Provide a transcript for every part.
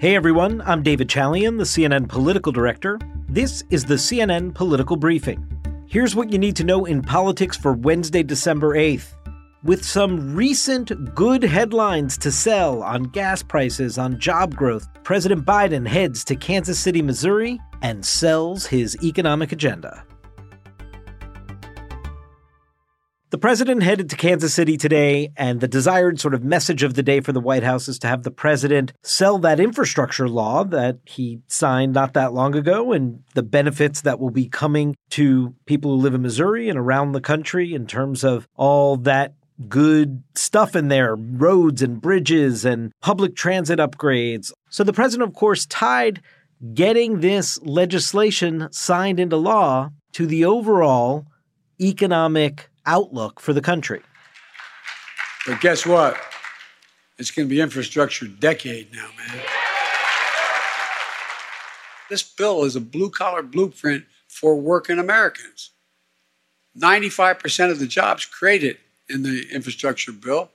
Hey everyone, I'm David Chalian, the CNN political director. This is the CNN Political Briefing. Here's what you need to know in politics for Wednesday, December 8th. With some recent good headlines to sell on gas prices, on job growth, President Biden heads to Kansas City, Missouri, and sells his economic agenda. The president headed to Kansas City today, and the desired sort of message of the day for the White House is to have the president sell that infrastructure law that he signed not that long ago and the benefits that will be coming to people who live in Missouri and around the country in terms of all that good stuff in there roads and bridges and public transit upgrades. So the president, of course, tied getting this legislation signed into law to the overall economic outlook for the country. But guess what? It's going to be infrastructure decade now, man. This bill is a blue collar blueprint for working Americans. 95% of the jobs created in the infrastructure bill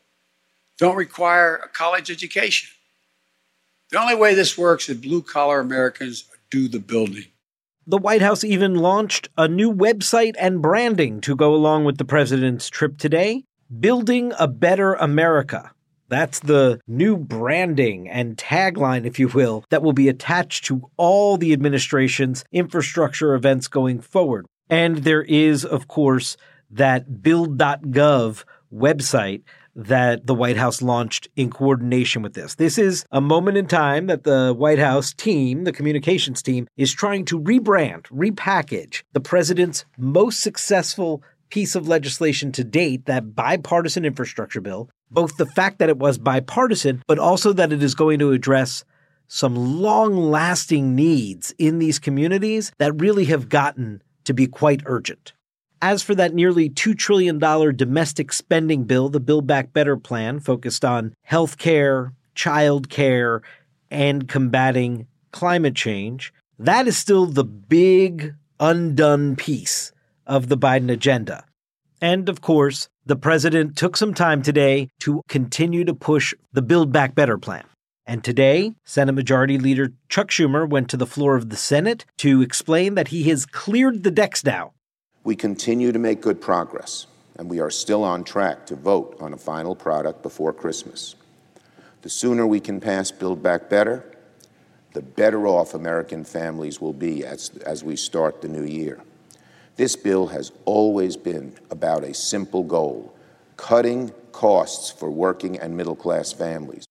don't require a college education. The only way this works is blue collar Americans do the building. The White House even launched a new website and branding to go along with the president's trip today Building a Better America. That's the new branding and tagline, if you will, that will be attached to all the administration's infrastructure events going forward. And there is, of course, that build.gov website that the White House launched in coordination with this. This is a moment in time that the White House team, the communications team, is trying to rebrand, repackage the president's most successful piece of legislation to date, that bipartisan infrastructure bill, both the fact that it was bipartisan, but also that it is going to address some long lasting needs in these communities that really have gotten to be quite urgent. As for that nearly $2 trillion domestic spending bill, the Build Back Better plan focused on health care, child care, and combating climate change, that is still the big undone piece of the Biden agenda. And of course, the president took some time today to continue to push the Build Back Better plan. And today, Senate Majority Leader Chuck Schumer went to the floor of the Senate to explain that he has cleared the decks now we continue to make good progress, and we are still on track to vote on a final product before Christmas. The sooner we can pass Build Back Better, the better off American families will be as, as we start the new year. This bill has always been about a simple goal cutting costs for working and middle class families.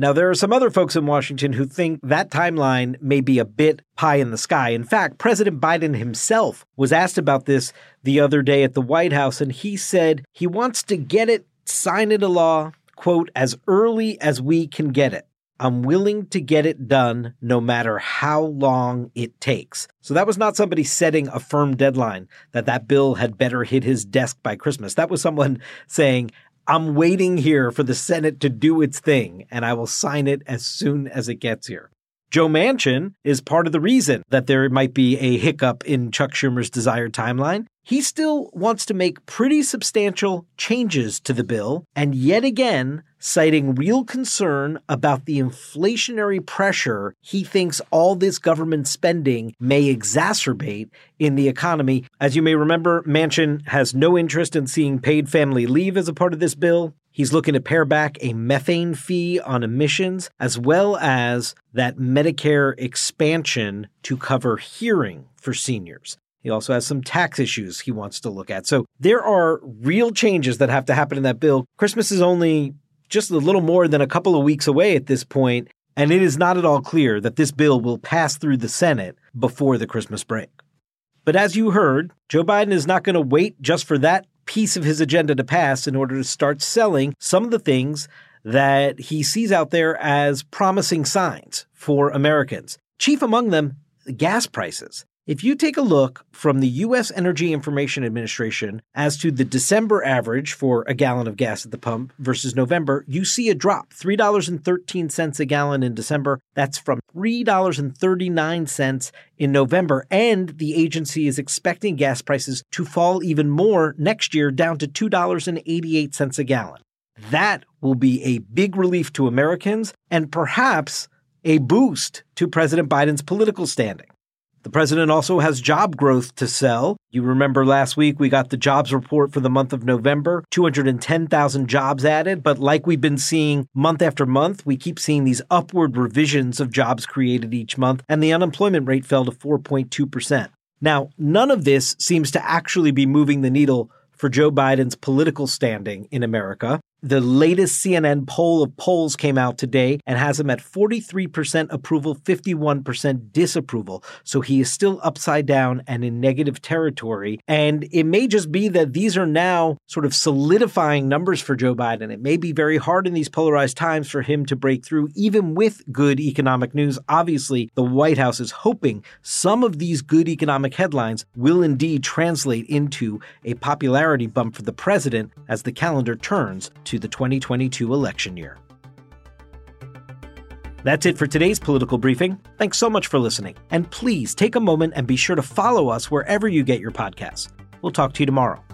Now, there are some other folks in Washington who think that timeline may be a bit pie in the sky. In fact, President Biden himself was asked about this the other day at the White House, and he said he wants to get it signed into law, quote, as early as we can get it. I'm willing to get it done no matter how long it takes. So that was not somebody setting a firm deadline that that bill had better hit his desk by Christmas. That was someone saying, I'm waiting here for the Senate to do its thing, and I will sign it as soon as it gets here. Joe Manchin is part of the reason that there might be a hiccup in Chuck Schumer's desired timeline. He still wants to make pretty substantial changes to the bill, and yet again, citing real concern about the inflationary pressure he thinks all this government spending may exacerbate in the economy. As you may remember, Manchin has no interest in seeing paid family leave as a part of this bill. He's looking to pare back a methane fee on emissions, as well as that Medicare expansion to cover hearing for seniors. He also has some tax issues he wants to look at. So there are real changes that have to happen in that bill. Christmas is only just a little more than a couple of weeks away at this point, and it is not at all clear that this bill will pass through the Senate before the Christmas break. But as you heard, Joe Biden is not going to wait just for that piece of his agenda to pass in order to start selling some of the things that he sees out there as promising signs for Americans. Chief among them, gas prices. If you take a look from the U.S. Energy Information Administration as to the December average for a gallon of gas at the pump versus November, you see a drop $3.13 a gallon in December. That's from $3.39 in November. And the agency is expecting gas prices to fall even more next year, down to $2.88 a gallon. That will be a big relief to Americans and perhaps a boost to President Biden's political standing. The president also has job growth to sell. You remember last week we got the jobs report for the month of November 210,000 jobs added. But like we've been seeing month after month, we keep seeing these upward revisions of jobs created each month, and the unemployment rate fell to 4.2%. Now, none of this seems to actually be moving the needle for Joe Biden's political standing in America. The latest CNN poll of polls came out today and has him at 43% approval, 51% disapproval. So he is still upside down and in negative territory. And it may just be that these are now sort of solidifying numbers for Joe Biden. It may be very hard in these polarized times for him to break through, even with good economic news. Obviously, the White House is hoping some of these good economic headlines will indeed translate into a popularity bump for the president as the calendar turns to the 2022 election year. That's it for today's political briefing. Thanks so much for listening. And please take a moment and be sure to follow us wherever you get your podcasts. We'll talk to you tomorrow.